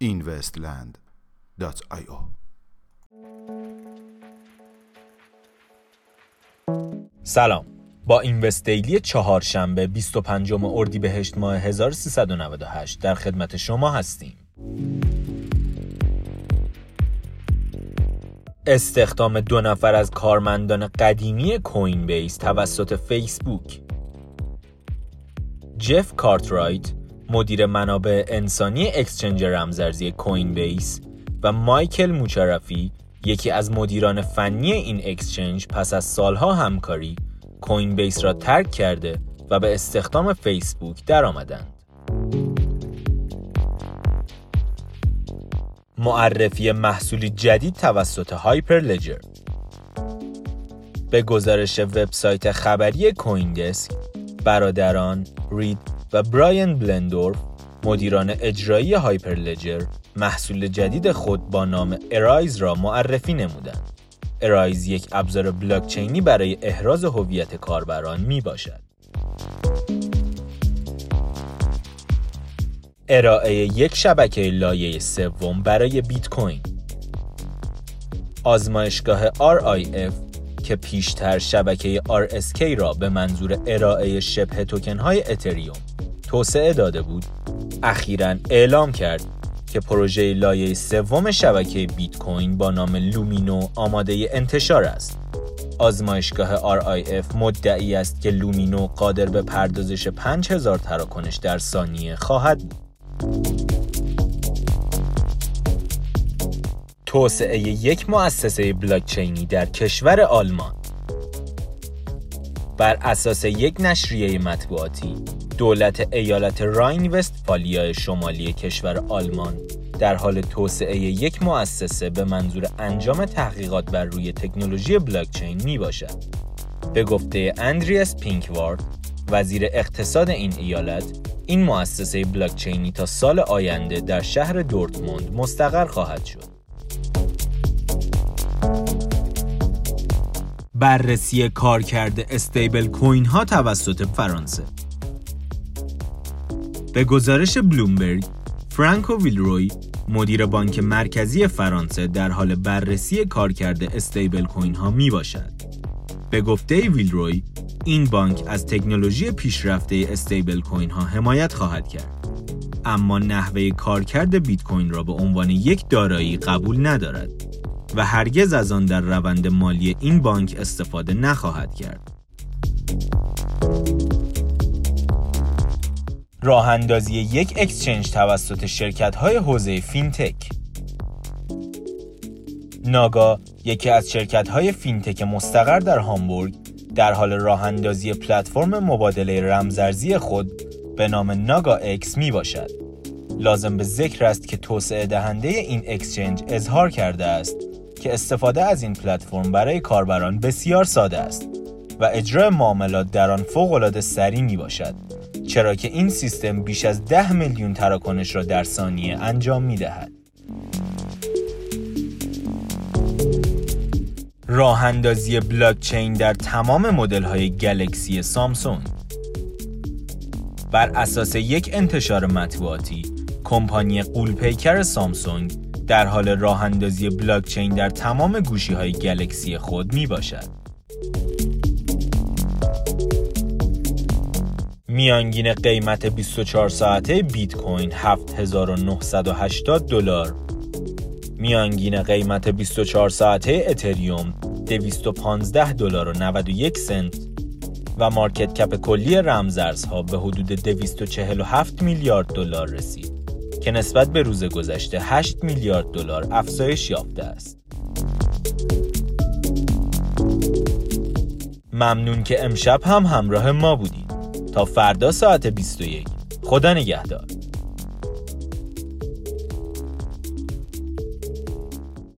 investland.io سلام با اینوست دیلی چهارشنبه 25 اردیبهشت ماه 1398 در خدمت شما هستیم. استخدام دو نفر از کارمندان قدیمی کوین بیس توسط فیسبوک جف کارترایت مدیر منابع انسانی exchange رمزارزی کوین بیس و مایکل موچرفی یکی از مدیران فنی این exchange پس از سالها همکاری کوین بیس را ترک کرده و به استخدام فیسبوک درآمدند. معرفی محصولی جدید توسط هایپر لجر به گزارش وبسایت خبری کویندسک برادران رید و براین بلندورف مدیران اجرایی هایپر لجر محصول جدید خود با نام ارایز را معرفی نمودند. ارایز یک ابزار بلاکچینی برای احراز هویت کاربران می باشد. ارائه یک شبکه لایه سوم برای بیت کوین. آزمایشگاه RIF که پیشتر شبکه RSK را به منظور ارائه شبه توکن های اتریوم توسعه داده بود اخیرا اعلام کرد که پروژه لایه سوم شبکه بیت کوین با نام لومینو آماده انتشار است. آزمایشگاه RIF مدعی است که لومینو قادر به پردازش 5000 تراکنش در ثانیه خواهد بود. توسعه یک مؤسسه بلاکچینی در کشور آلمان بر اساس یک نشریه مطبوعاتی دولت ایالت راین وستفالیا شمالی کشور آلمان در حال توسعه یک مؤسسه به منظور انجام تحقیقات بر روی تکنولوژی بلاکچین می باشد. به گفته اندریاس پینکوارد وزیر اقتصاد این ایالت این مؤسسه بلاکچینی تا سال آینده در شهر دورتموند مستقر خواهد شد. بررسی کارکرد استیبل کوین ها توسط فرانسه به گزارش بلومبرگ فرانکو ویلروی مدیر بانک مرکزی فرانسه در حال بررسی کارکرد استیبل کوین ها می باشد. به گفته ویلروی این بانک از تکنولوژی پیشرفته استیبل کوین ها حمایت خواهد کرد. اما نحوه کارکرد بیت کوین را به عنوان یک دارایی قبول ندارد و هرگز از آن در روند مالی این بانک استفاده نخواهد کرد. راه اندازی یک exchange توسط شرکت های حوزه fintech ناگا یکی از شرکت های fintech مستقر در هامبورگ در حال راه اندازی پلتفرم مبادله رمزارزی خود به نام ناگا اکس می باشد. لازم به ذکر است که توسعه دهنده این اکسچنج اظهار کرده است که استفاده از این پلتفرم برای کاربران بسیار ساده است و اجرای معاملات در آن فوق سریع می باشد چرا که این سیستم بیش از 10 میلیون تراکنش را در ثانیه انجام می دهد. راه اندازی بلاکچین در تمام مدل های گلکسی سامسونگ بر اساس یک انتشار مطبوعاتی کمپانی قولپیکر سامسونگ در حال راه اندازی بلاکچین در تمام گوشی های گلکسی خود می باشد. میانگین قیمت 24 ساعته بیت کوین 7980 دلار میانگین قیمت 24 ساعته اتریوم 215 دلار و 91 سنت و مارکت کپ کلی رمزارزها به حدود 247 میلیارد دلار رسید که نسبت به روز گذشته 8 میلیارد دلار افزایش یافته است. ممنون که امشب هم همراه ما بودید. تا فردا ساعت 21 خدا نگهدار